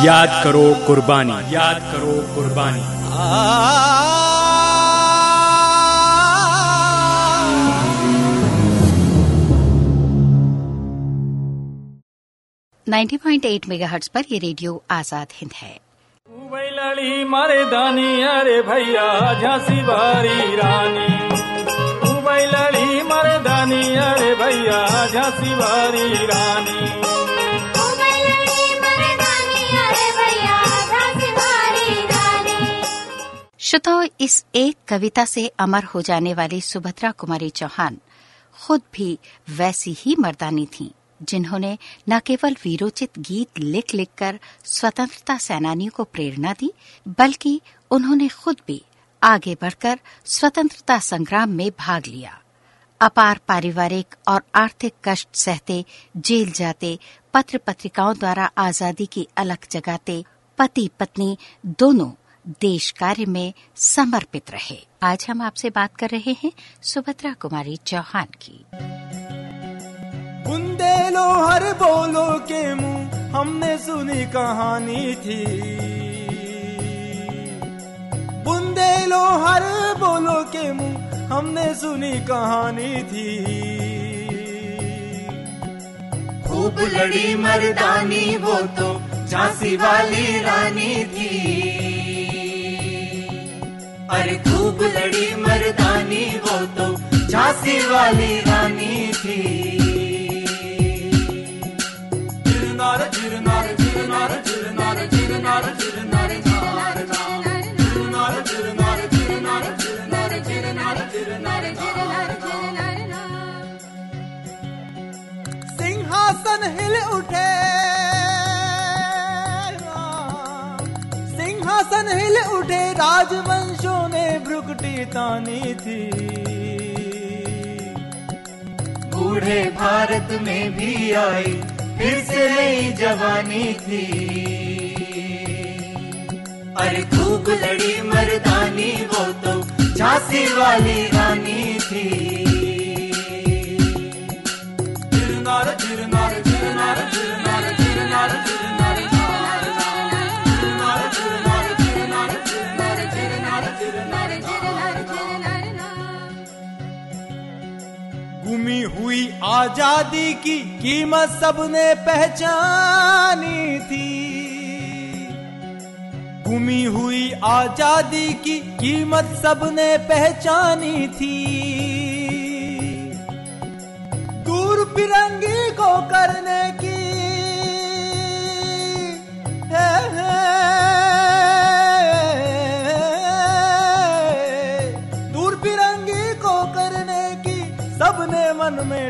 याद करो कुर्बानी। याद करो कुर्बानी। नाइन्टी पॉइंट एट मेगा पर ये रेडियो आज़ाद हिंद है। लड़ी मारे दानी अरे भैया झांसी बारी रानी। लड़ी मारे दानी अरे भैया झांसी बारी रानी। श्रोताओ इस एक कविता से अमर हो जाने वाली सुभद्रा कुमारी चौहान खुद भी वैसी ही मर्दानी थीं, जिन्होंने न केवल वीरोचित गीत लिख लिख कर स्वतंत्रता सेनानियों को प्रेरणा दी, बल्कि उन्होंने खुद भी आगे बढ़कर स्वतंत्रता संग्राम में भाग लिया। अपार पारिवारिक और आर्थिक कष्ट सहते, जेल जाते पत्र पत्रिकाओं द्वारा आज़ादी की अलख जगाते पति पत्नी दोनों देश कार्य में समर्पित रहे। आज हम आपसे बात कर रहे हैं सुभद्रा कुमारी चौहान की। बुंदेलो हर बोलो के मुँह, हमने सुनी कहानी थी। बुंदेलो हर बोलो के मुँह, हमने सुनी कहानी थी। खूब लड़ी मर्दानी वो तो झांसी वाली रानी थी। अरे खूब लड़ी मर्दानी वो तो झांसी वाली रानी थी सिंहासन हिल उठे सिंहासन हिल उठे, राजवंशों ने भ्रुकटी तानी थी। बूढ़े भारत में भी आई, फिर से नई जवानी थी। अरे खूब लड़ी मर्दानी, वो तो झांसी वाली रानी थी। जिरनार जिरनार जिरनार हुई आज़ादी की कीमत सबने पहचानी थी। गुमी हुई आज़ादी की कीमत सबने पहचानी थी। दूर फिरंगी को करने की है, है,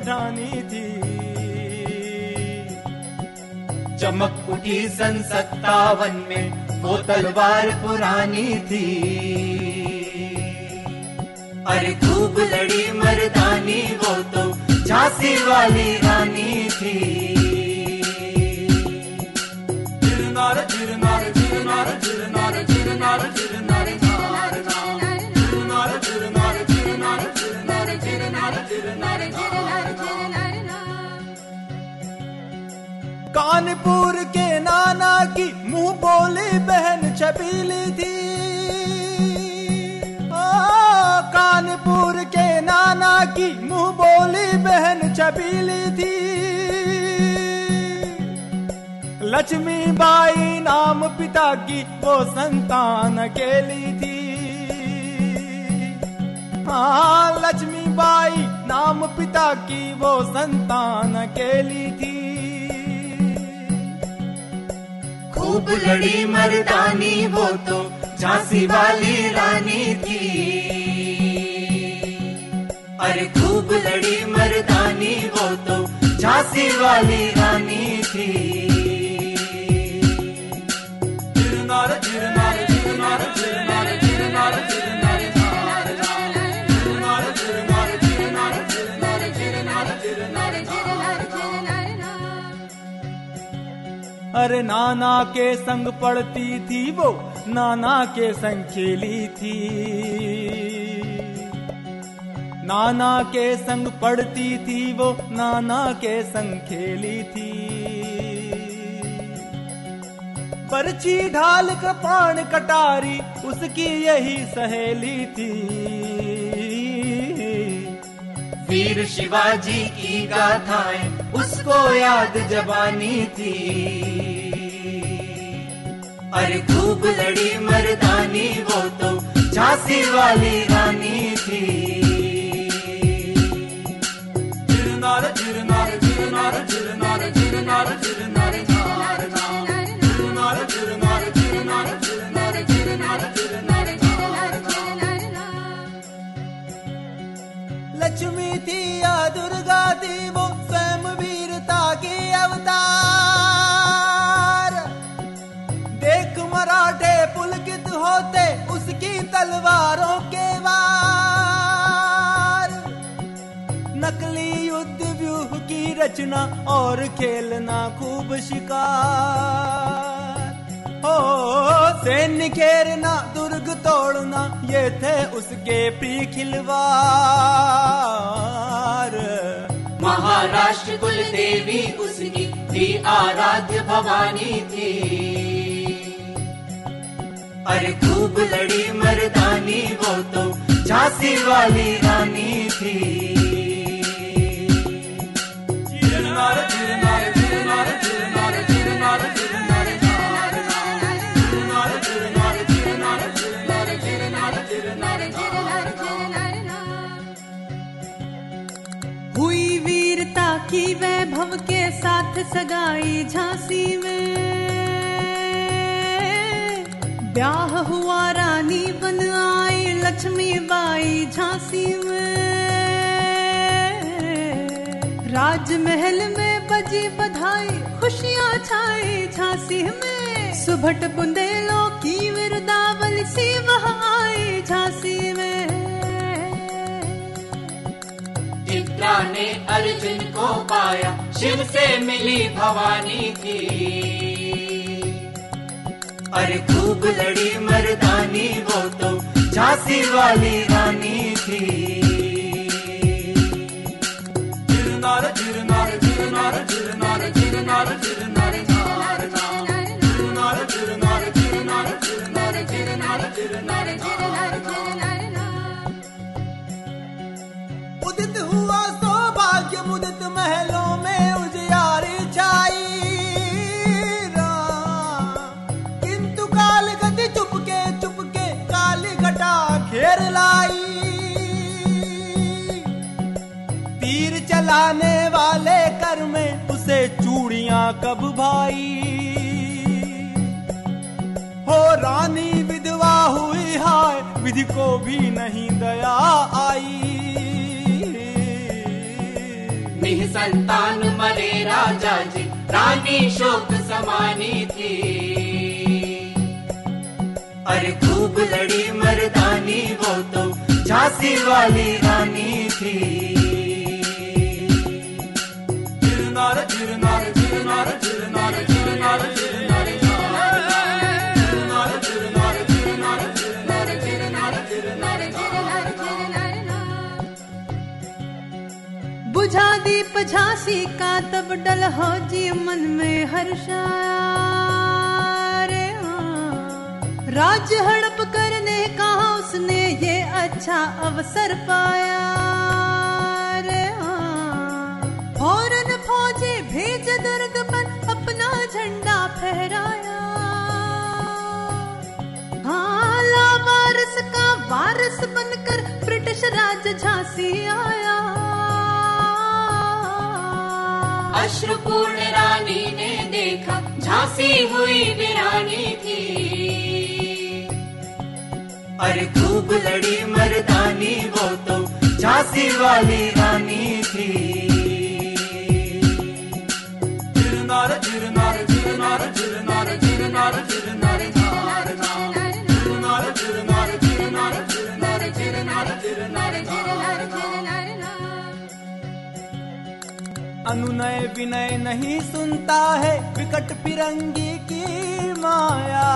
ठानी थी। चमक उठी सन सत्तावन में, वो तलवार पुरानी थी। अरे खूब लड़ी मर्दानी, वो तो झांसी वाली रानी थी। जिरनार जिरनार जिरनार जिरनार जिरनार जिरनार कानपुर के नाना की मुँह बोली बहन छबीली थी। ओ, कानपुर के नाना की मुँह बोली बहन छबीली थी। लक्ष्मी बाई नाम पिता की वो संतान अकेली थी। हाँ लक्ष्मी बाई नाम पिता की वो संतान अकेली थी। खूब लड़ी मर्दानी वो तो झांसी वाली रानी थी। अरे खूब लड़ी मर्दानी वो तो झांसी वाली रानी थी। अरे नाना के संग पढ़ती थी वो, नाना के संग खेली थी। नाना के संग पढ़ती थी वो, नाना के संग खेली थी। पर्ची ढाल कपान कटारी, उसकी यही सहेली थी। वीर शिवाजी की गाथाएँ, उसको याद जबानी थी। अरे खूब लड़ी मर्दानी वो तो झांसी वाली रानी थी। जिरनार जिरनार जिरनार जिरनार जिरनार जिरनार लक्ष्मी थी, या दुर्गा थी, वो स्वयं वीरता की अवतार। देख मराठे पुलकित होते उसकी तलवारों के वार। नकली युद्ध व्यूह की रचना और खेलना खूब शिकार। हो सैन्य घेरना दुर्ग तोड़ना ये थे उसके प्रिय खिलवार। महाराष्ट्र कुल देवी उसकी भी आराध्य भवानी थी। अरे खूब लड़ी मर्दानी वो तो झांसी वाली रानी थी। की वैभव के साथ सगाई झांसी में। ब्याह हुआ, रानी बन आई, लक्ष्मी बाई झांसी में। राजमहल में बजी बधाई, खुशियाँ छाई झांसी में। सुभट बुंदेलों की विरदावली सी वह आई झांसी में। चित्रा ने अर्जुन को पाया, शिव से मिली भवानी की। अरे खूब लड़ी मर्दानी वो तो झांसी वाली रानी थी। जिरनार जिरनार जिरनार जिरनार जिरनार जिरनार चलाने वाले कर में उसे चूड़ियाँ कब भाई? हो रानी विधवा हुई हाय, विधि को भी नहीं दया आई। निसंतान मरे राजा जी, रानी शोक समानी थी। अरे खूब लड़ी मर्दानी वो तो झांसी वाली रानी थी। बुझा दीप झांसी का तब डल हो जी मन में हर्षाया रे हाँ। हड़प करने का उसने ये अच्छा अवसर पाया रे हाँ। भेज दुर्ग पर अपना झंडा फहराया। हाँ लावारिस का वारिस बनकर ब्रिटिश राज झांसी आया। अश्रुपूर्ण रानी ने देखा, झांसी हुई वीरानी थी। अरे खूब लड़ी मर्दानी वो तो झांसी वाली रानी अनुनय विनय नहीं सुनता है विकट फिरंगी की माया।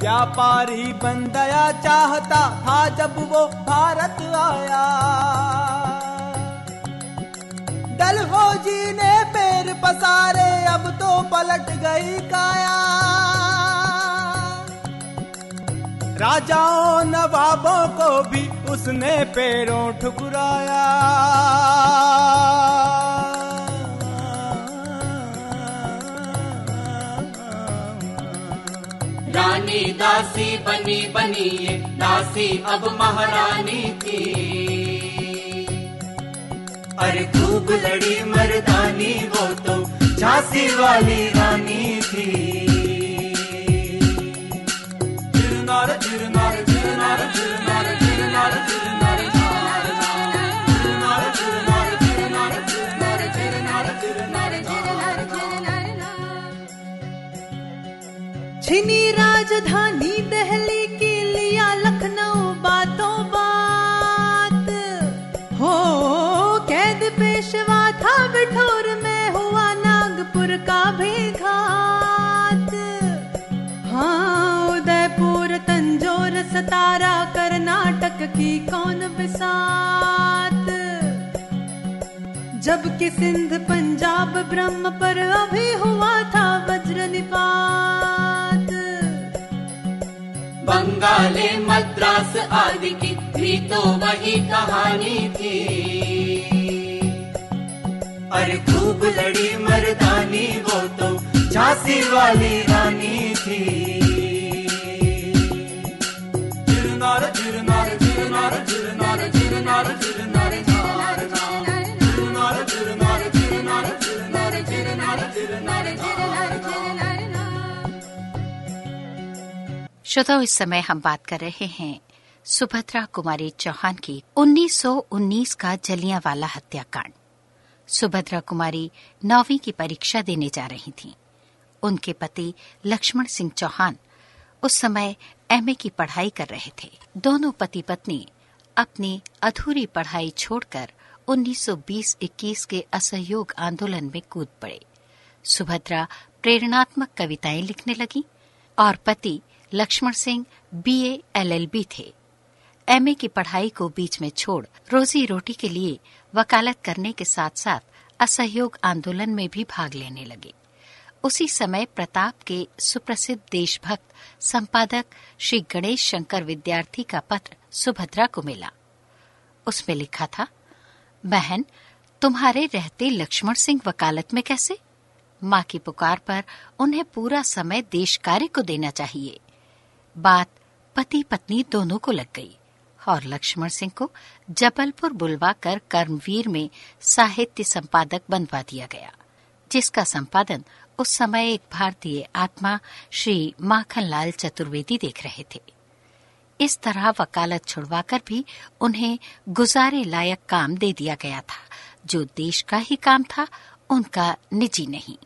व्यापारी बन दया चाहता था जब वो भारत आया। डलहौजी ने पैर पसारे, अब तो पलट गई काया। राजाओं नवाबों को भी उसने पैरों ठुकराया। रानी दासी बनी बनी दासी अब महारानी थी। अरे खूब लड़ी मर्दानी वो तो झांसी वाली रानी थी। जिरनार जिरनार जिरनार जिरनार छिनी राजधानी दहली की लिया लखनऊ बातों बात। हो, कैद पेशवा था बिठोर में, हुआ नागपुर का भी घात। हाँ उदयपुर, तंजोर, सतारा, कर्नाटक की कौन बिसात? जबकि सिंध, पंजाब, ब्रह्म पर अभी हुआ था वज्र निपात बंगाले मद्रास आदि की भी तो वही कहानी थी। अरे खूब लड़ी मर्दानी, वो तो झांसी वाली रानी थी। जिरनार जिरनार जिरनार जिरनार जिरनार श्रोताओं, इस समय हम बात कर रहे हैं सुभद्रा कुमारी चौहान की 1919 का जलियांवाला हत्याकांड। सुभद्रा कुमारी नौवीं की परीक्षा देने जा रही थीं। उनके पति लक्ष्मण सिंह चौहान उस समय एमए की पढ़ाई कर रहे थे। दोनों पति पत्नी अपनी अधूरी पढ़ाई छोड़कर 1920-21 के असहयोग आंदोलन में कूद पड़े। सुभद्रा प्रेरणात्मक कविताएँ लिखने लगी और पति लक्ष्मण सिंह बीए एलएलबी थे। एमए की पढ़ाई को बीच में छोड़ रोजी रोटी के लिए वकालत करने के साथ साथ असहयोग आंदोलन में भी भाग लेने लगे। उसी समय प्रताप के सुप्रसिद्ध देशभक्त संपादक श्री गणेश शंकर विद्यार्थी का पत्र सुभद्रा को मिला। उसमें लिखा था, बहन, तुम्हारे रहते लक्ष्मण सिंह वकालत में कैसे? माँ की पुकार पर उन्हें पूरा समय देश कार्य को देना चाहिए। बात पति पत्नी दोनों को लग गई और लक्ष्मण सिंह को जबलपुर बुलवा कर कर्मवीर में साहित्य संपादक बनवा दिया गया, जिसका संपादन उस समय एक भारतीय आत्मा श्री माखनलाल चतुर्वेदी देख रहे थे। इस तरह वकालत छुड़वाकर भी उन्हें गुजारे लायक काम दे दिया गया था, जो देश का ही काम था, उनका निजी नहीं।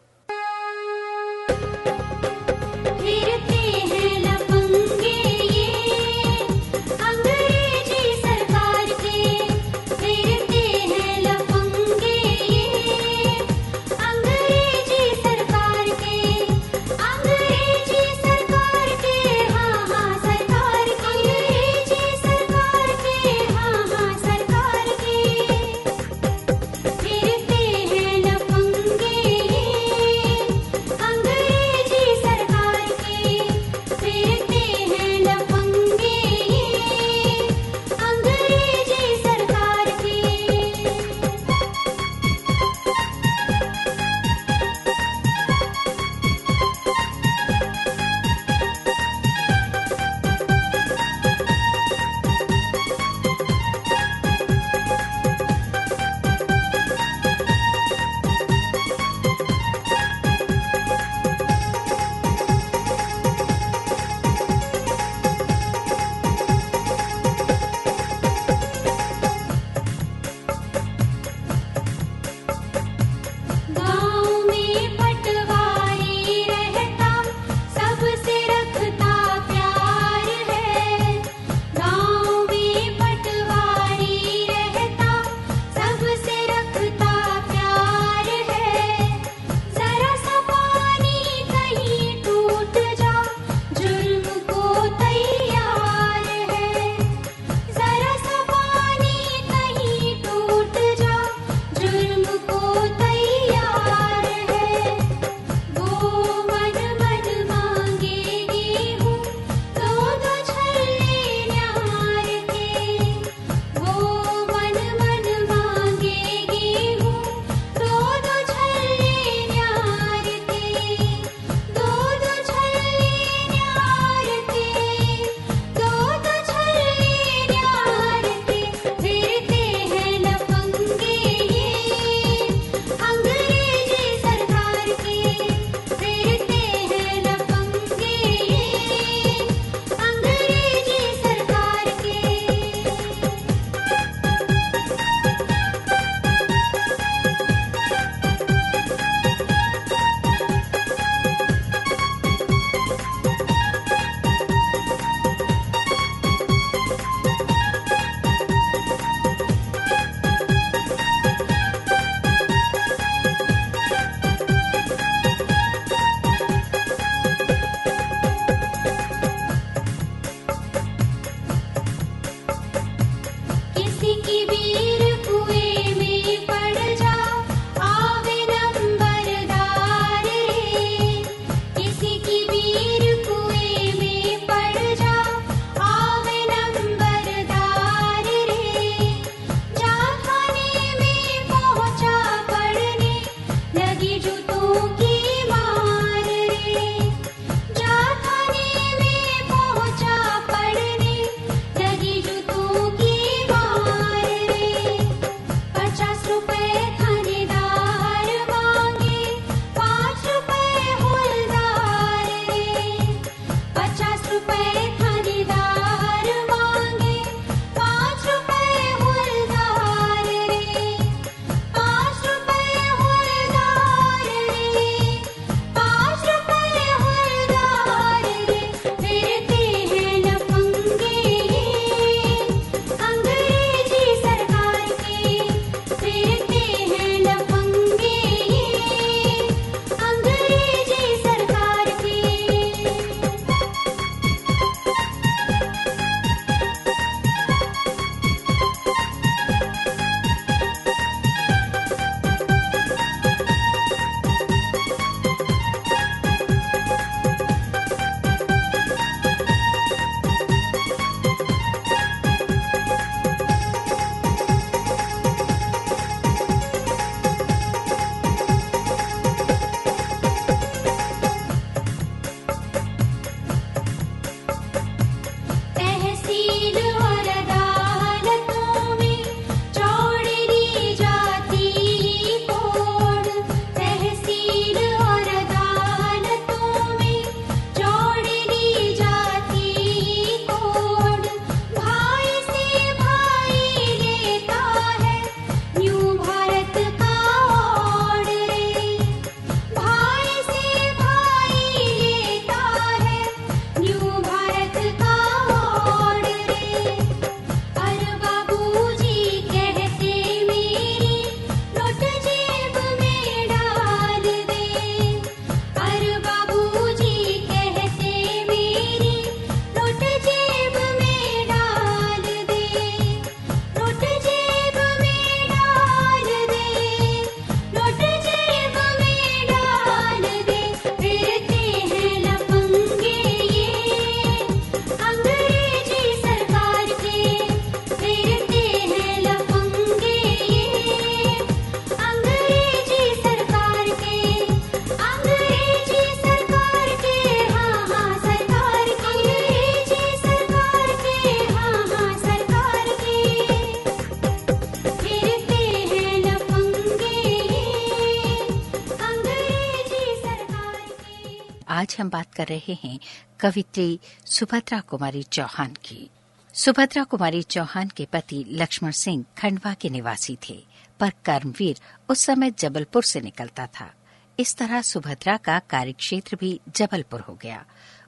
हम बात कर रहे हैं कवित्री सुभद्रा कुमारी चौहान की। सुभद्रा कुमारी चौहान के पति लक्ष्मण सिंह खंडवा के निवासी थे, पर कर्मवीर उस समय जबलपुर से निकलता था। इस तरह सुभद्रा का कार्यक्षेत्र भी जबलपुर हो गया।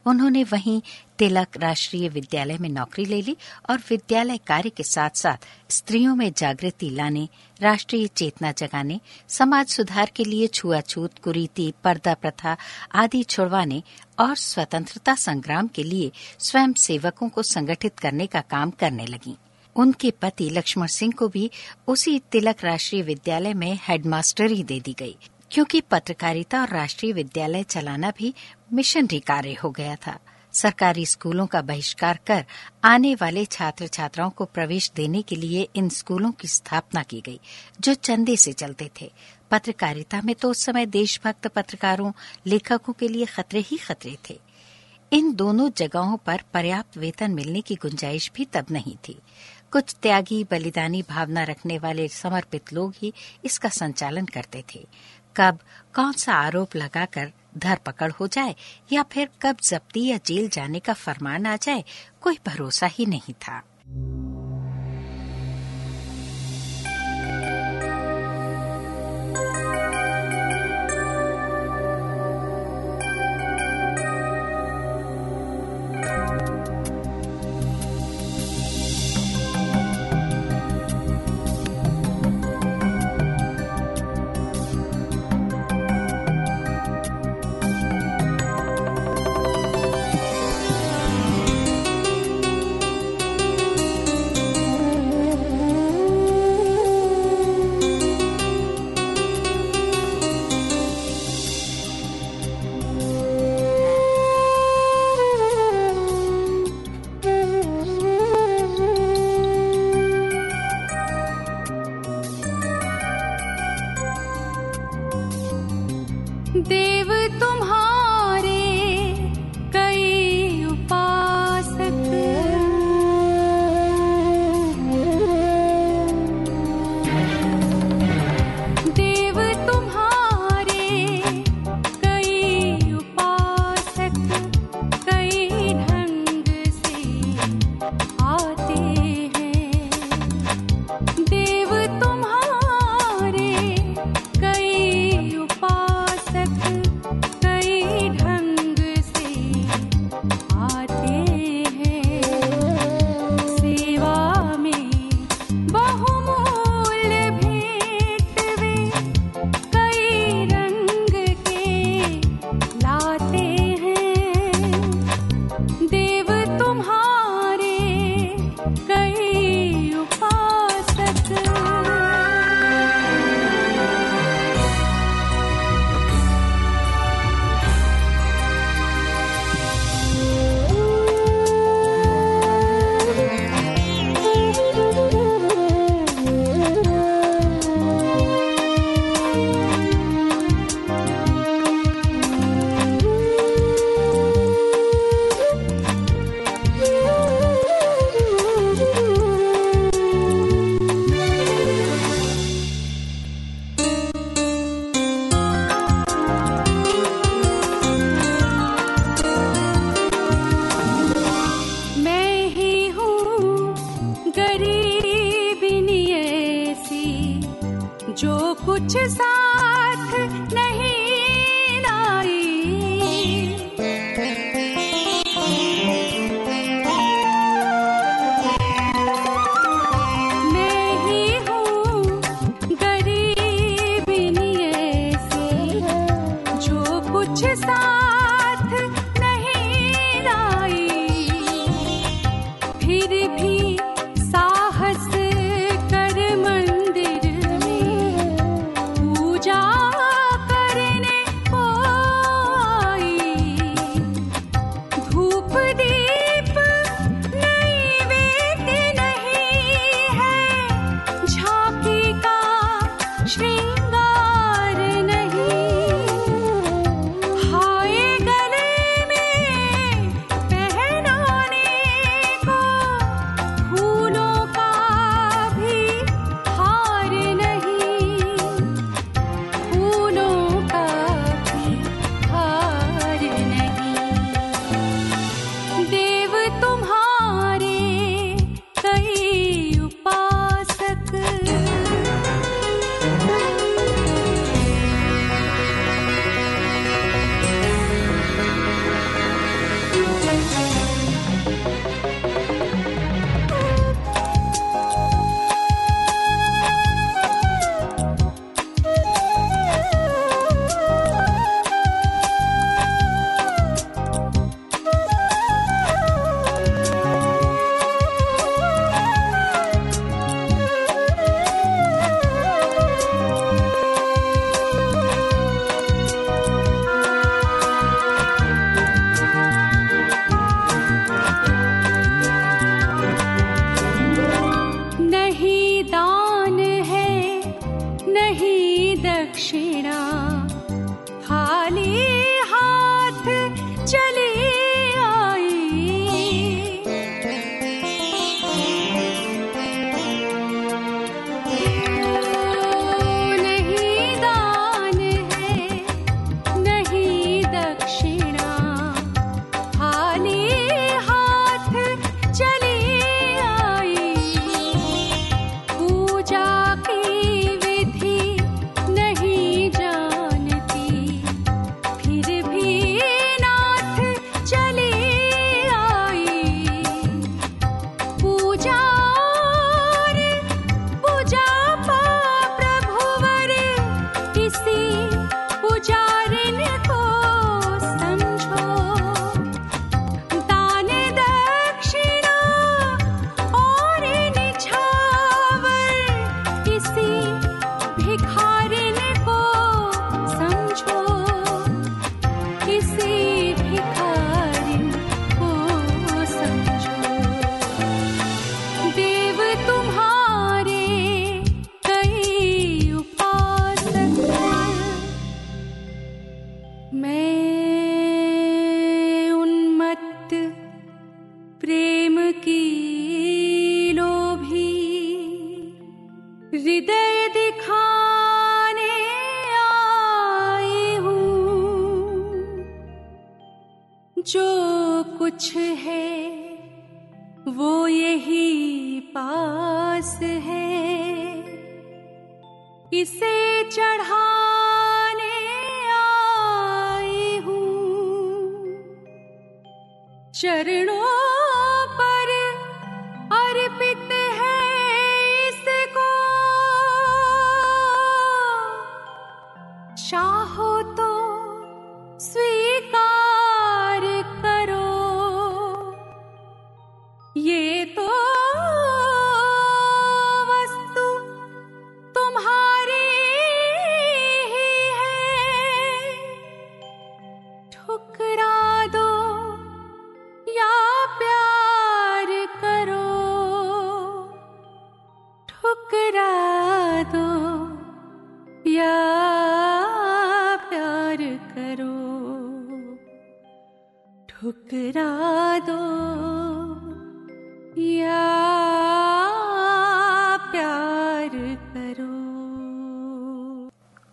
उन्होंने वहीं तिलक राष्ट्रीय विद्यालय में नौकरी ले ली और विद्यालय कार्य के साथ साथ स्त्रियों में जागृति लाने राष्ट्रीय चेतना जगाने, समाज सुधार के लिए छुआछूत, कुरीति, पर्दा प्रथा आदि छुड़वाने और स्वतंत्रता संग्राम के लिए स्वयं सेवकों को संगठित करने का काम करने लगी। उनके पति लक्ष्मण सिंह को भी उसी तिलक राष्ट्रीय विद्यालय में हेडमास्टरी दे दी गई, क्योंकि पत्रकारिता और राष्ट्रीय विद्यालय चलाना भी मिशनरी कार्य हो गया था। सरकारी स्कूलों का बहिष्कार कर आने वाले छात्र छात्राओं को प्रवेश देने के लिए इन स्कूलों की स्थापना की गई, जो चंदे से चलते थे। पत्रकारिता में तो उस समय देशभक्त पत्रकारों, लेखकों के लिए खतरे ही खतरे थे। इन दोनों जगहों पर पर्याप्त वेतन मिलने की गुंजाइश भी तब नहीं थी। कुछ त्यागी, बलिदानी भावना रखने वाले समर्पित लोग ही इसका संचालन करते थे। कब कौन सा आरोप लगाकर धरपकड़ हो जाए या फिर कब जब्ती या जेल जाने का फरमान आ जाए, कोई भरोसा ही नहीं था।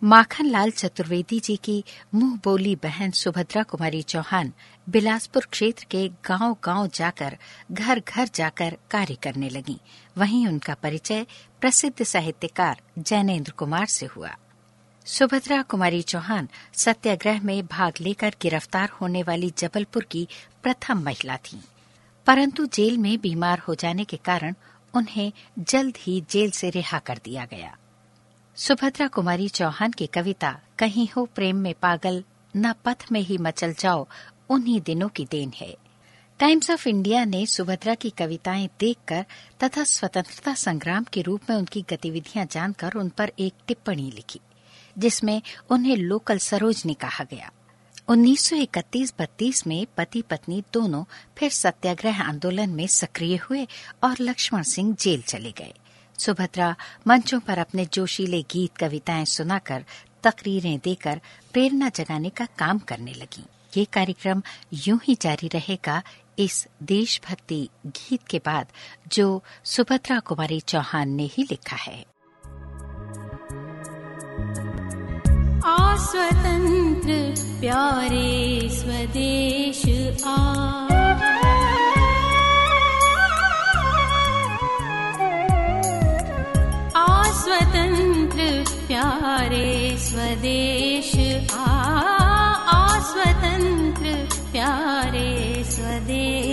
माखनलाल चतुर्वेदी जी की मुँह बोली बहन सुभद्रा कुमारी चौहान बिलासपुर क्षेत्र के गाँव गाँव जाकर घर घर जाकर कार्य करने लगी। वहीं उनका परिचय प्रसिद्ध साहित्यकार जैनेन्द्र कुमार से हुआ। सुभद्रा कुमारी चौहान सत्याग्रह में भाग लेकर गिरफ़्तार होने वाली जबलपुर की प्रथम महिला थीं। परंतु जेल में बीमार हो जाने के कारण उन्हें जल्द ही जेल से रिहा कर दिया गया। सुभद्रा कुमारी चौहान की कविता, कहीं हो प्रेम में पागल, न पथ में ही मचल जाओ, उन्हीं दिनों की देन है। टाइम्स ऑफ़ इंडिया ने सुभद्रा की कविताएँ देखकर तथा स्वतंत्रता संग्राम के रूप में उनकी गतिविधियाँ जानकर उन पर एक टिप्पणी लिखी, जिसमें उन्हें लोकल सरोजनी कहा गया। 1931-32 में पति पत्नी दोनों फिर सत्याग्रह आंदोलन में सक्रिय हुए और लक्ष्मण सिंह जेल चले गए। सुभद्रा मंचों पर अपने जोशीले गीत कविताएँ सुनाकर तकरीरें देकर प्रेरणा जगाने का काम करने लगी। ये कार्यक्रम यूँ ही जारी रहेगा इस देशभक्ति गीत के बाद, जो सुभद्रा कुमारी चौहान ने ही लिखा है। स्वतंत्र प्यारे स्वदेश आ। प्यारे स्वदेश आ स्वतंत्र प्यारे स्वदेश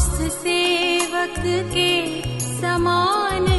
उस सेवक के समान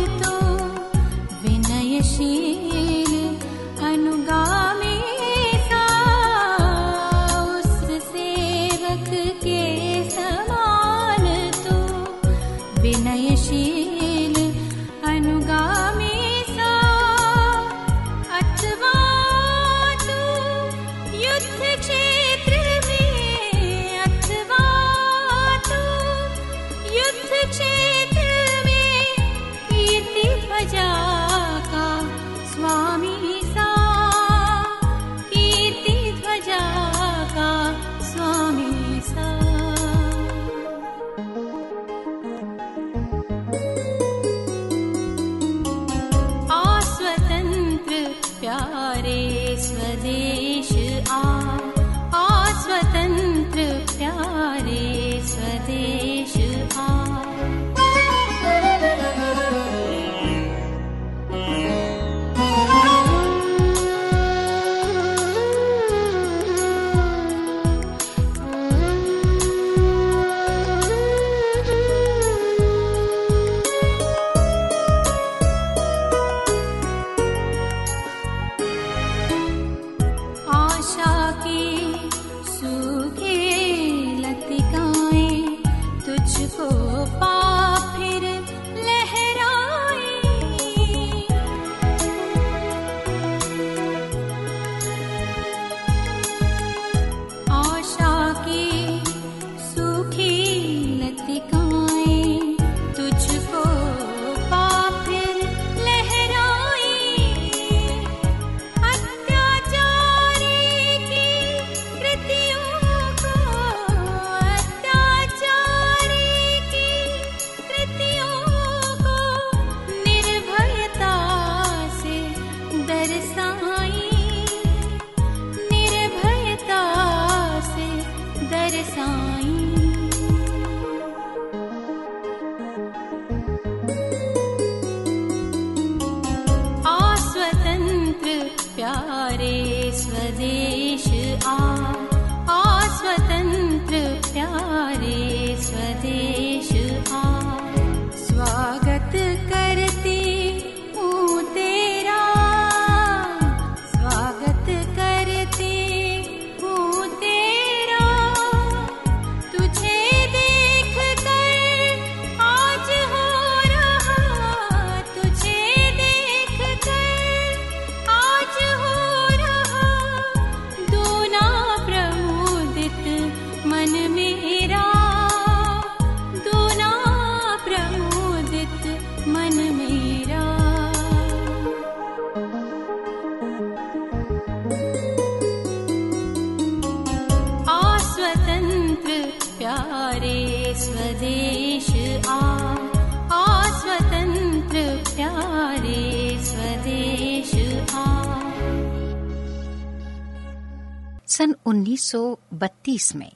1932 में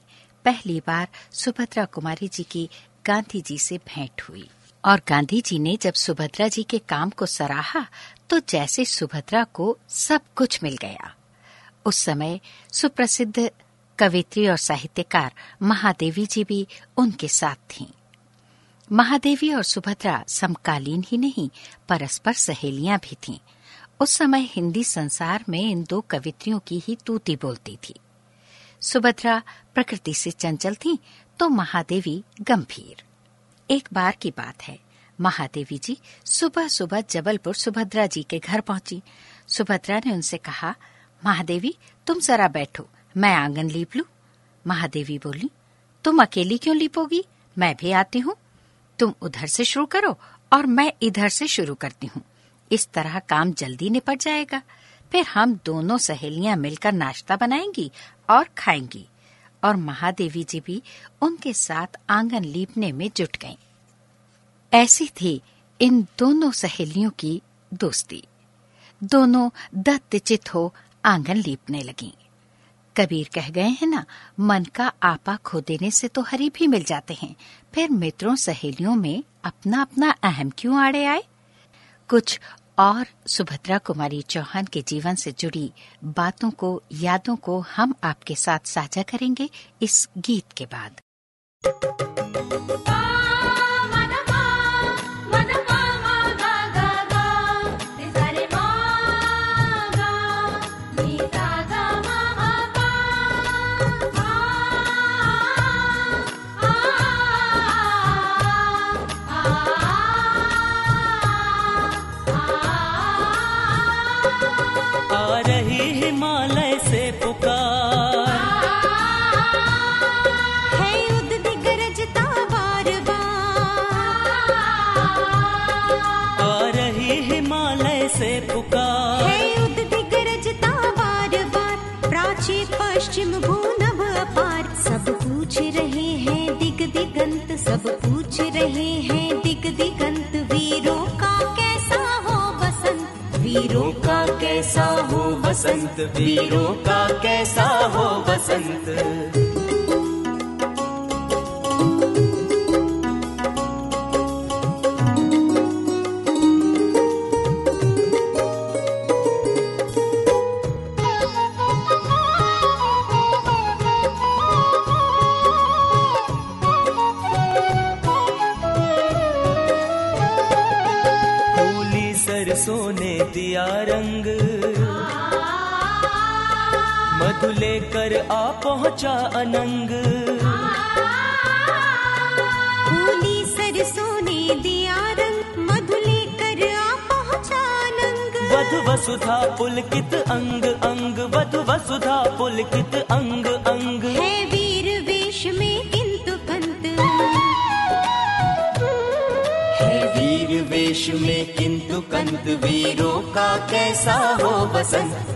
पहली बार सुभद्रा कुमारी जी की गांधी जी से भेंट हुई और गांधी जी ने जब सुभद्रा जी के काम को सराहा तो जैसे सुभद्रा को सब कुछ मिल गया उस समय सुप्रसिद्ध कवित्री और साहित्यकार महादेवी जी भी उनके साथ थीं। महादेवी और सुभद्रा समकालीन ही नहीं, परस्पर सहेलियाँ भी थीं। उस समय हिंदी संसार में इन दो कवित्रियों की ही तूती बोलती थी सुभद्रा प्रकृति से चंचल थी तो महादेवी गंभीर। एक बार की बात है। महादेवी जी सुबह सुबह जबलपुर सुभद्रा जी के घर पहुँची। सुभद्रा ने उनसे कहा, महादेवी, तुम जरा बैठो, मैं आँगन लीप लू। महादेवी बोली, तुम अकेली क्यों लीपोगी? मैं भी आती हूँ। तुम उधर से शुरू करो और मैं इधर से शुरू करती हूँ। इस तरह काम जल्दी निपट जाएगा। फिर हम दोनों सहेलियाँ मिलकर नाश्ता बनाएँगी और खाएँगी। और महादेवी जी भी उनके साथ आँगन लीपने में जुट गईं। ऐसी थी इन दोनों सहेलियों की दोस्ती। दोनों दत्तचित हो आँगन लीपने लगी। कबीर कह गए हैं ना, मन का आपा खो देने से तो हरी भी मिल जाते हैं। फिर मित्रों सहेलियों में अपना अपना अहम क्यों आड़े आए? कुछ और सुभद्रा कुमारी चौहान के जीवन से जुड़ी बातों को, यादों को हम आपके साथ साझा करेंगे इस गीत के बाद। सब पूछ रहे हैं दिग दिगंत सब पूछ रहे हैं दिग दिगंत वीरों का कैसा हो बसंत वीरों का कैसा हो बसंत वीरों का कैसा हो बसंत पहुँचा अनंग। फूली सरसों ने दिया रंग मधु लेकर आ पहुँचा नंग। वधु वसुधा पुलकित अंग अंग वधु वसुधा पुलकित अंग अंग। है वीर वेश में किंतु कंत है वीर वेश में किंतु कंत वीरों का कैसा हो बसंत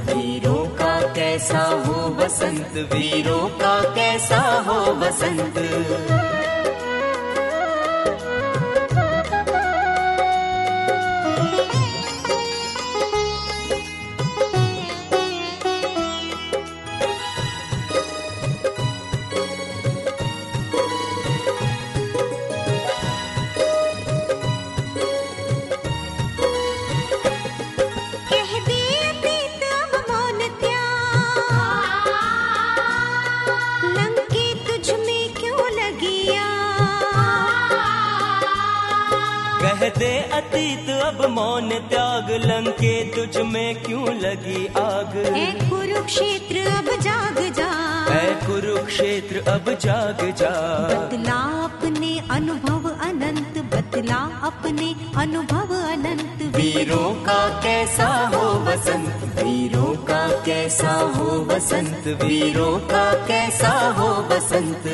कैसा हो बसंत वीरों का कैसा हो बसंत दे अतीत अब मौन त्याग लंके तुझ में क्यों लगी आग? कुरुक्षेत्र अब जाग जा। कुरुक्षेत्र अब जाग जा। बदला अपने अनुभव अनंत बदला अपने अनुभव अनंत। वीरों का कैसा हो बसंत वीरों का कैसा हो बसंत वीरों का कैसा हो बसंत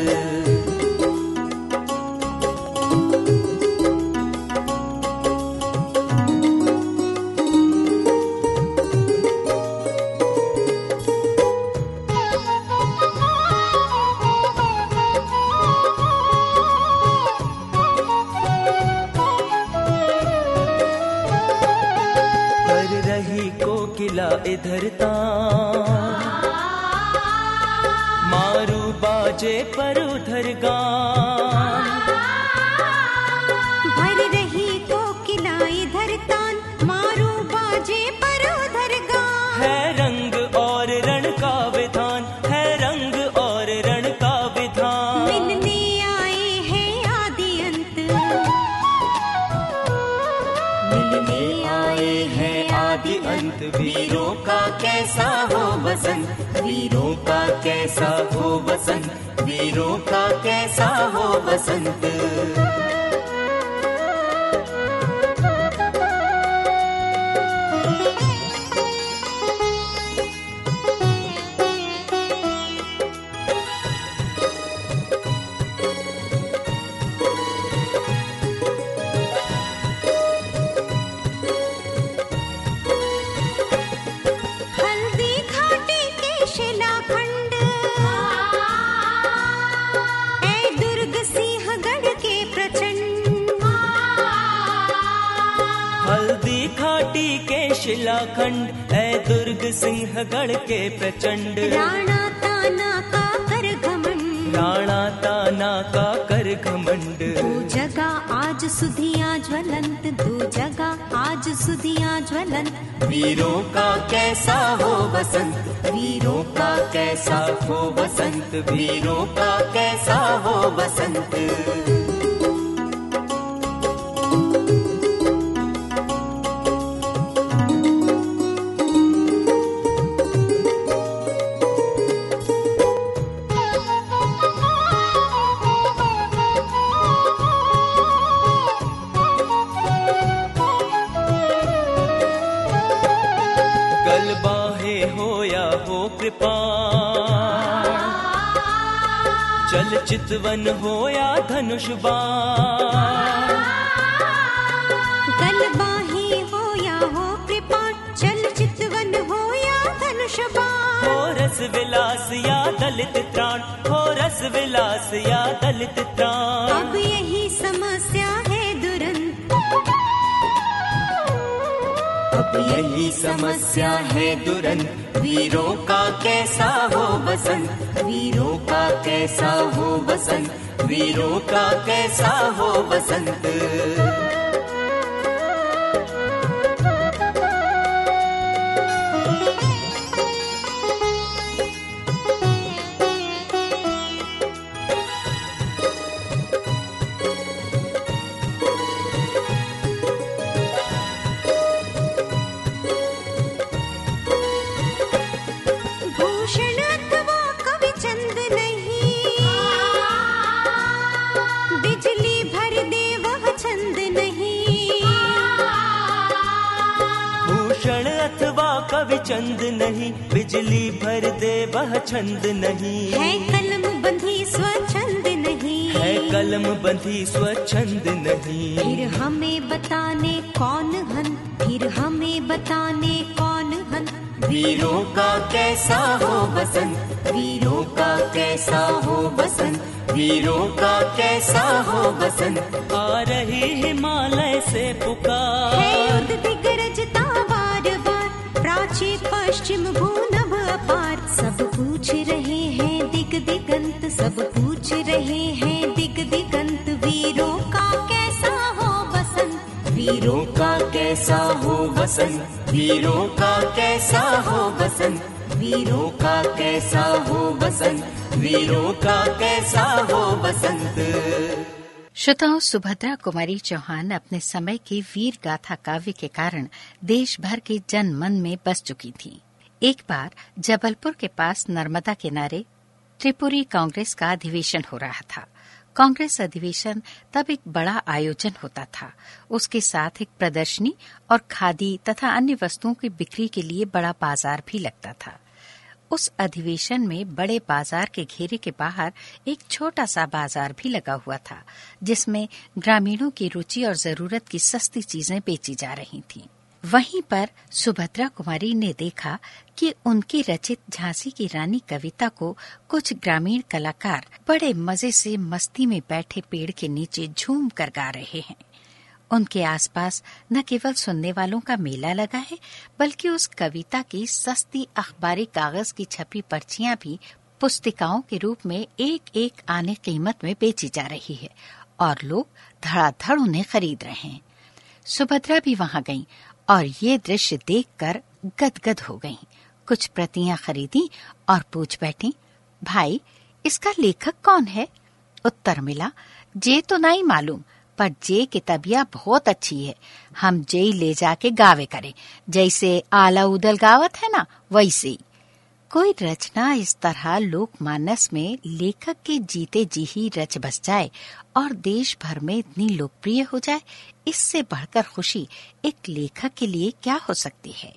हो शिलाखंड है दुर्ग सिंहगढ़ के प्रचंड। राणा ताना का कर घमंड राणा ताना का कर घमंड दो जगह आज सुधिया ज्वलंत दो जगह आज सुधिया ज्वलंत। वीरों का कैसा हो बसंत वीरों का कैसा हो बसंत वीरों का कैसा हो बसंत चितवन हो या धनुष बाण। कल बाही हो या हो कृपा चल चितवन हो या धनुष बाण। हो रस विलास या दलित त्राण हो रस विलास या दलित त्राण अब यही समस्या यही समस्या है दुरंत वीरों का कैसा हो बसंत वीरों का कैसा हो बसंत वीरों का कैसा हो बसंत चंद नहीं बिजली भर दे वह छंद नहीं। है कलम बंधी स्वच्छंद नहीं। है कलम बंधी स्वच्छंद नहीं। फिर हमें बताने कौन हन फिर हमें बताने कौन हन। वीरों का कैसा हो बसंत वीरों का कैसा हो बसंत वीरों का कैसा हो बसंत आ रही हिमालय से पुकार कैसा हो बसंत वीरों का कैसा हो बसंत वीरों का कैसा हो बसंत वीरों का कैसा हो बसंत श्रोताओं, सुभद्रा कुमारी चौहान अपने समय के वीर गाथा काव्य के कारण देश भर के जन मन में बस चुकी थी। एक बार जबलपुर के पास नर्मदा किनारे त्रिपुरी कांग्रेस का अधिवेशन हो रहा था। कांग्रेस अधिवेशन तब एक बड़ा आयोजन होता था उसके साथ एक प्रदर्शनी और खादी तथा अन्य वस्तुओं की बिक्री के लिए बड़ा बाज़ार भी लगता था उस अधिवेशन में बड़े बाज़ार के घेरे के बाहर एक छोटा सा बाज़ार भी लगा हुआ था, जिसमें ग्रामीणों की रुचि और ज़रूरत की सस्ती चीज़ें बेची जा रही थीं। वहीं पर सुभद्रा कुमारी ने देखा कि उनकी रचित झांसी की रानी कविता को कुछ ग्रामीण कलाकार बड़े मज़े से मस्ती में बैठे पेड़ के नीचे झूम कर गा रहे हैं। उनके आसपास न केवल सुनने वालों का मेला लगा है, बल्कि उस कविता की सस्ती अखबारी कागज़ की छपी पर्चियाँ भी पुस्तिकाओं के रूप में एक एक आने कीमत में बेची जा रही है और लोग धड़ाधड़ उन्हें खरीद रहे हैं। सुभद्रा भी वहाँ गईं और ये दृश्य देखकर गदगद हो गईं। कुछ प्रतियाँ खरीदी और पूछ बैठी, भाई, इसका लेखक कौन है? उत्तर मिला, जे तो नहीं मालूम, पर जे की तबिया बहुत अच्छी है। हम जे ले जाके गावे करे, जैसे आला उदल गावत है ना, वैसे कोई रचना इस तरह लोकमानस में लेखक के जीते जी ही रच बस जाए और देश भर में इतनी लोकप्रिय हो जाए इससे बढ़कर खुशी एक लेखक के लिए क्या हो सकती है?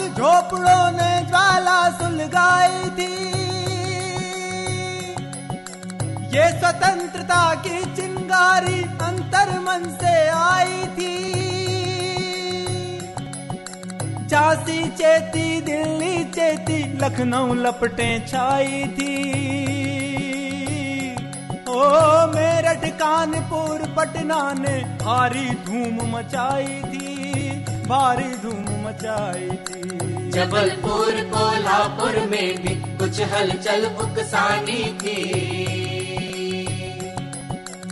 आग झोपड़ों ने ज्वाला सुलगाई थी। ये स्वतंत्रता की चिंगारी अंतर मन से आई थी। झांसी चेती, दिल्ली चेती, लखनऊ लपटे छाई थी। ओ मेरठ, कानपुर, पटना ने भारी धूम मचाई थी। भारी धूम मचाई थी। जबलपुर, कोल्हापुर में भी कुछ हलचल उकसानी थी।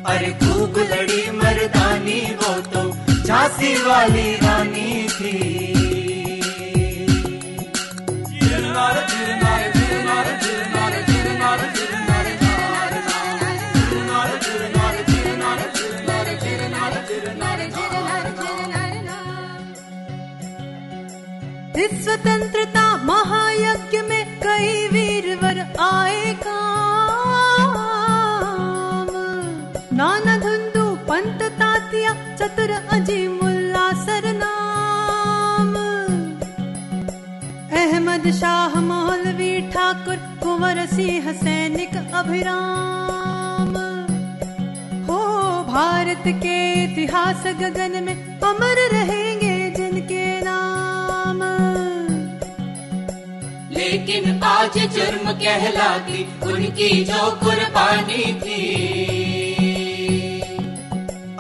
अरे खूब लड़ी मर्दानी, वो तो झांसी वाली रानी थी। स्वतंत्रता महायज्ञ में कई वीरवर आए काम। नाना धुंदू पंत तातिया, चतुर अजी मुल्ला सरनाम। अहमद शाह मौलवी ठाकुर, कुंवर सिंह सैनिक अभिराम। हो भारत के इतिहास गगन में अमर रहेंगे लेकिन आज जुर्म कहलाती उनकी जो कुर्बानी थी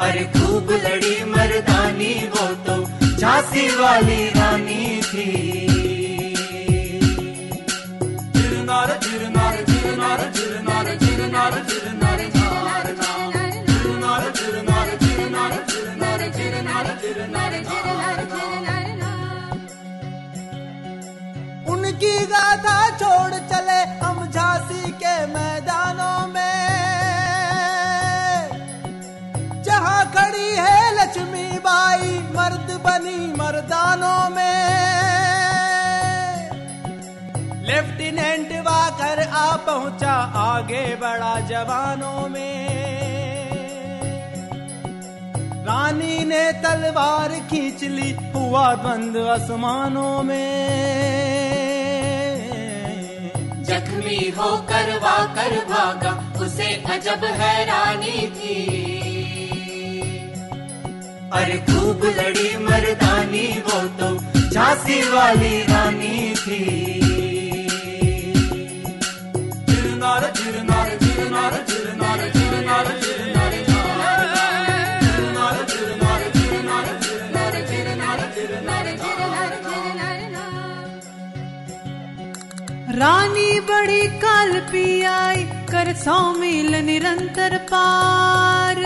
अरे खूब लड़ी मर्दानी वो तो झांसी वाली रानी थी उनकी गाथा छोड़ चले हम झांसी के मैदानों में। जहाँ खड़ी है लक्ष्मी बाई, मर्द बनी मर्दानों में। लेफ्टिनेंट वाकर आ पहुँचा आगे बढ़ा जवानों में। रानी ने तलवार खींच ली, हुआ द्वंद आसमानों में। जख्मी होकर वाकर भागा, उसे अजब हैरानी थी। अरे खूब लड़ी मर्दानी वो तो झांसी वाली रानी थी। रानी बड़ी काल पी आई कर सौ मील निरंतर पार।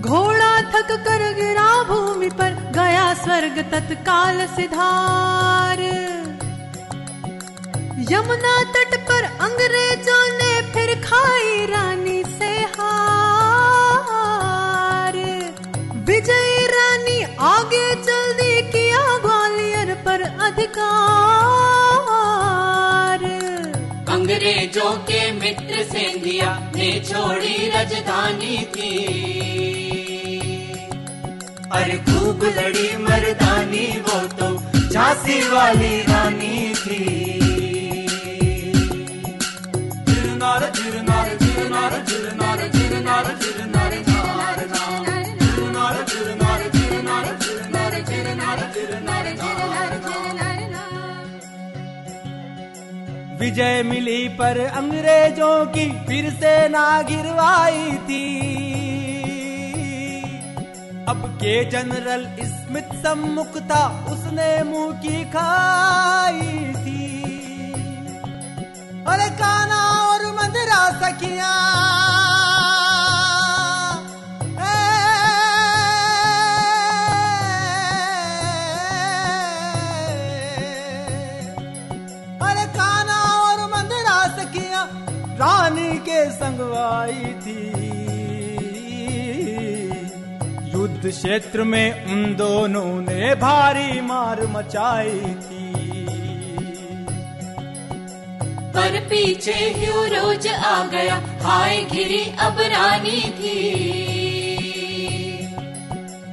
घोड़ा थक कर गिरा भूमि पर, गया स्वर्ग तत्काल सिधार। यमुना तट पर अंग्रेज़ों ने फिर खाई रानी से हार। विजयी रानी आगे चल दी पर अधिकार। अंग्रेज़ों के मित्र सेंधिया ने छोड़ी राजधानी थी। अरे खूब लड़ी मर्दानी, वो तो झांसी वाली रानी थी। विजय मिली पर अंग्रेज़ों की फिर से ना गिरवाई थी। अब के जनरल स्मित सम्मुख था, उसने मुँह की खाई थी। और काना और मदरा सखिया संगवाई थी। युद्ध क्षेत्र में उन दोनों ने भारी मार मचाई थी। पर पीछे ही रोज आ गया हाय घिरी अब रानी थी।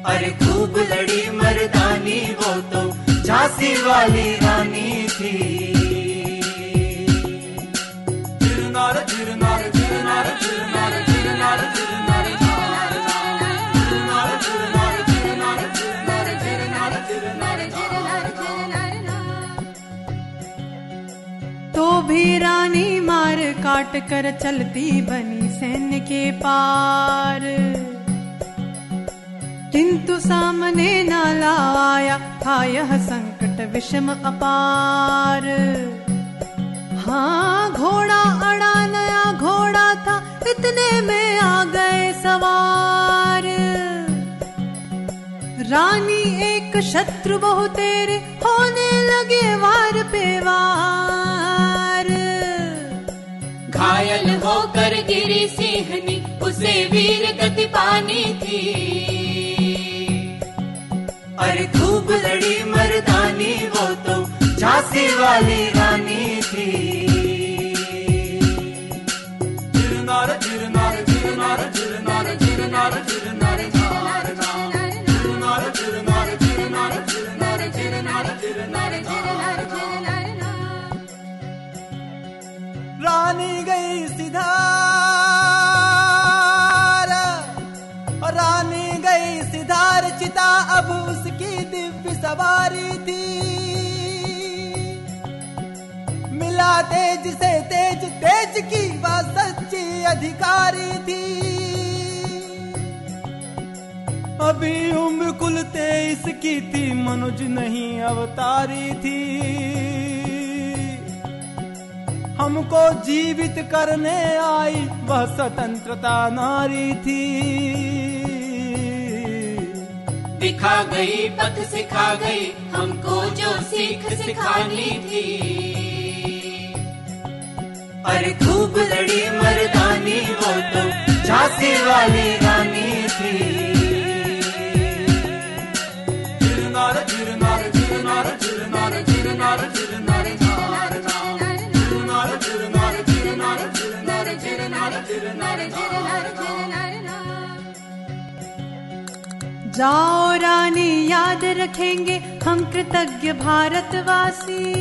अरे खूब लड़ी मर्दानी वो तो झांसी वाली रानी थी। तो मार काट कर चलती बनी सैन्य के पार। किंतु सामने न लाया था यह संकट विषम अपार। हाँ घोड़ा अड़ा, नया घोड़ा था, इतने में आ गए सवार। रानी एक शत्रु बहु तेरे, होने लगे वार पे वार। घायल होकर गिरी सिंहनी उसे वीर गति पानी थी अरे खूब लड़ी मर्दानी वो तो झांसी वाली रानी थी जिरनार जिरनार जिरनार जिरनार जिरनार जिरनार जिरनार जिरनार जिरनार जिरनार जिरनार जिरनार जिरनार रानी गई सिधार। रानी गई सिधार, चिता अब उसकी दिव्य सवारी थी। मिला तेज से तेज तेज की वह सच्ची अधिकारी थी। अभी उम्र कुल तेईस की थी, मनुज नहीं अवतारी थी। हमको जीवित करने आई, वह स्वतंत्रता नारी थी। दिखा गई, पथ सिखा गई, हमको जो सीख सिखानी थी। अरे खूब लड़ी मर्दानी वो तो झांसी वाली रानी थी। जाओ रानी, याद रखेंगे हम कृतज्ञ भारतवासी।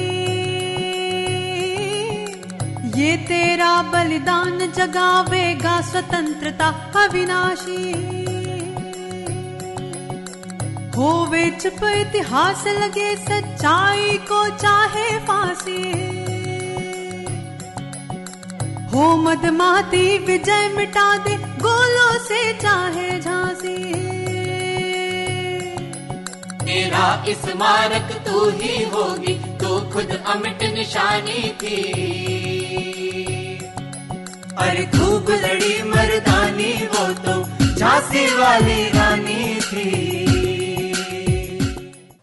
ये तेरा बलिदान जगावेगा स्वतंत्रता अविनाशी। होवे चुप, इतिहास लगे, सच्चाई को चाहे फांसी। हो मदमाती विजय मिटा दे, गोलों से चाहे झांसी। तेरा स्मारक तू ही होगी, तू खुद अमिट निशानी थी। अरे खूब लड़ी मर्दानी वो तो झांसी वाली रानी थी।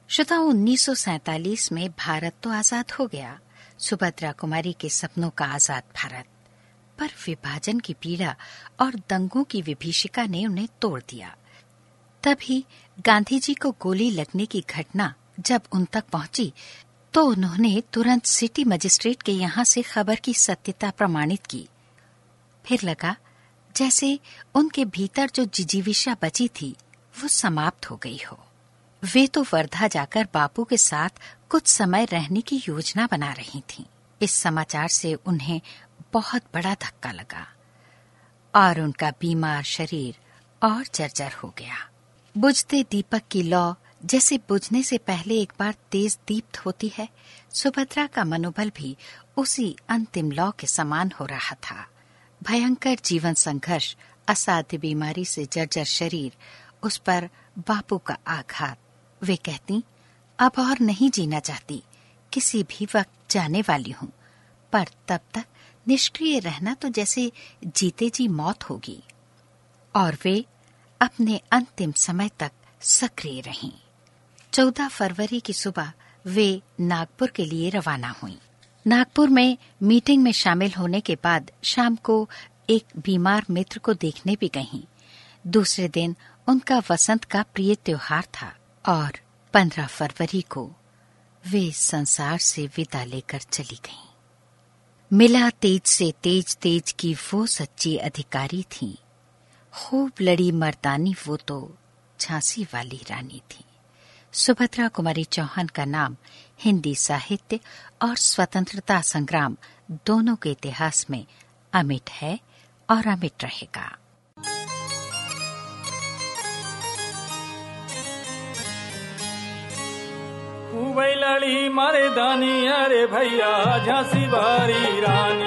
श्रोताओ 1947 में भारत तो आज़ाद हो गया। सुभद्रा कुमारी के सपनों का आज़ाद भारत। पर विभाजन की पीड़ा और दंगों की विभीषिका ने उन्हें तोड़ दिया। तभी गांधी जी को गोली लगने की घटना जब उन तक पहुँची तो उन्होंने तुरंत सिटी मजिस्ट्रेट के यहाँ से खबर की सत्यता प्रमाणित की। फिर लगा, जैसे उनके भीतर जो जिजीविषा बची थी, वो समाप्त हो गई हो। वे तो वर्धा जाकर बापू के साथ कुछ समय रहने की योजना बना रही थीं। इस समाचार से उन्हें बहुत बड़ा धक्का लगा और उनका बीमार शरीर और जर्जर हो गया। बुझते दीपक की लौ, जैसे बुझने से पहले एक बार तेज दीप्त होती है, सुभद्रा का मनोबल भी उसी अंतिम लौ के समान हो रहा था। भयंकर जीवन संघर्ष, असाध्य बीमारी से जर्जर शरीर, उस पर बापू का आघात। वे कहती, अब और नहीं जीना चाहती, किसी भी वक्त जाने वाली हूँ, पर तब तक निष्क्रिय रहना तो जैसे जीते जी मौत होगी। और वे अपने अंतिम समय तक सक्रिय रहीं। चौदह फरवरी की सुबह वे नागपुर के लिए रवाना हुई नागपुर में मीटिंग में शामिल होने के बाद शाम को एक बीमार मित्र को देखने भी गईं। दूसरे दिन उनका वसंत का प्रिय त्योहार था और पंद्रह फरवरी को वे संसार से विदा लेकर चली गईं। मिला तेज से तेज तेज की वो सच्ची अधिकारी थी खूब लड़ी मर्दानी वो तो झांसी वाली रानी थी। सुभद्रा कुमारी चौहान का नाम हिंदी साहित्य और स्वतंत्रता संग्राम दोनों के इतिहास में अमिट है और अमिट रहेगा। लड़ी मर्दानी अरे भैया, झांसी बारी रानी।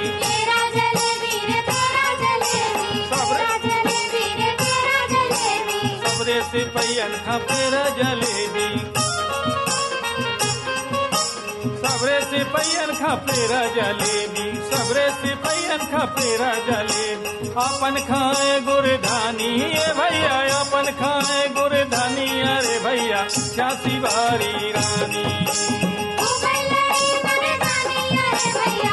सिपैयन खपेर जलेबी। सबरे सिपैयन खपेर जलेबी, सबरे सिपैयन खपेर जलेबी। अपन खाए गुरधानी, ए भैया, अपन खाए गुरधानी, अरे भैया चासी बारी रानी। भैया।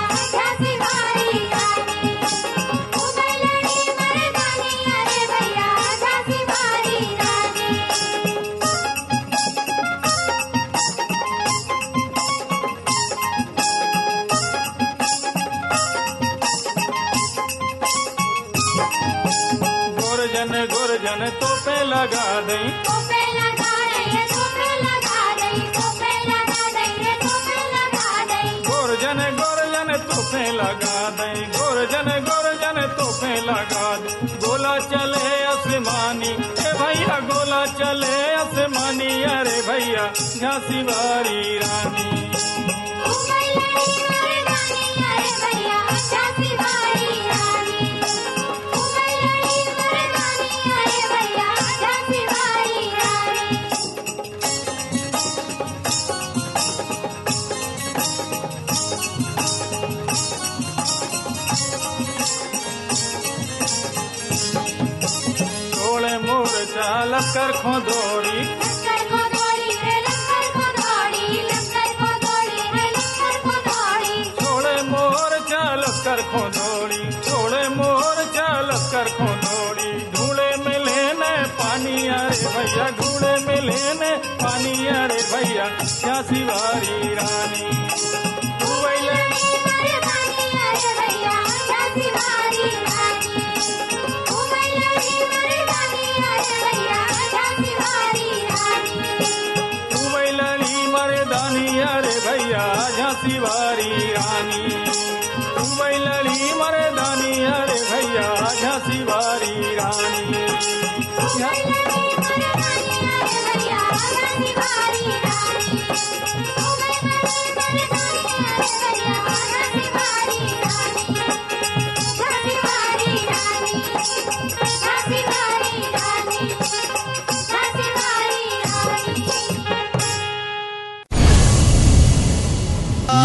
दे। गोरजन गोरजन, तोपे लगा दे। गोला चले आसमानी। अरे भैया, गोला चले आसमानी। अरे भैया, झांसी वारी रानी। খোদর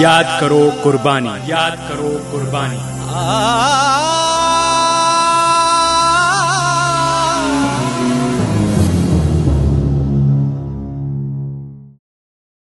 याद करो कुर्बानी। याद करो कुर्बानी।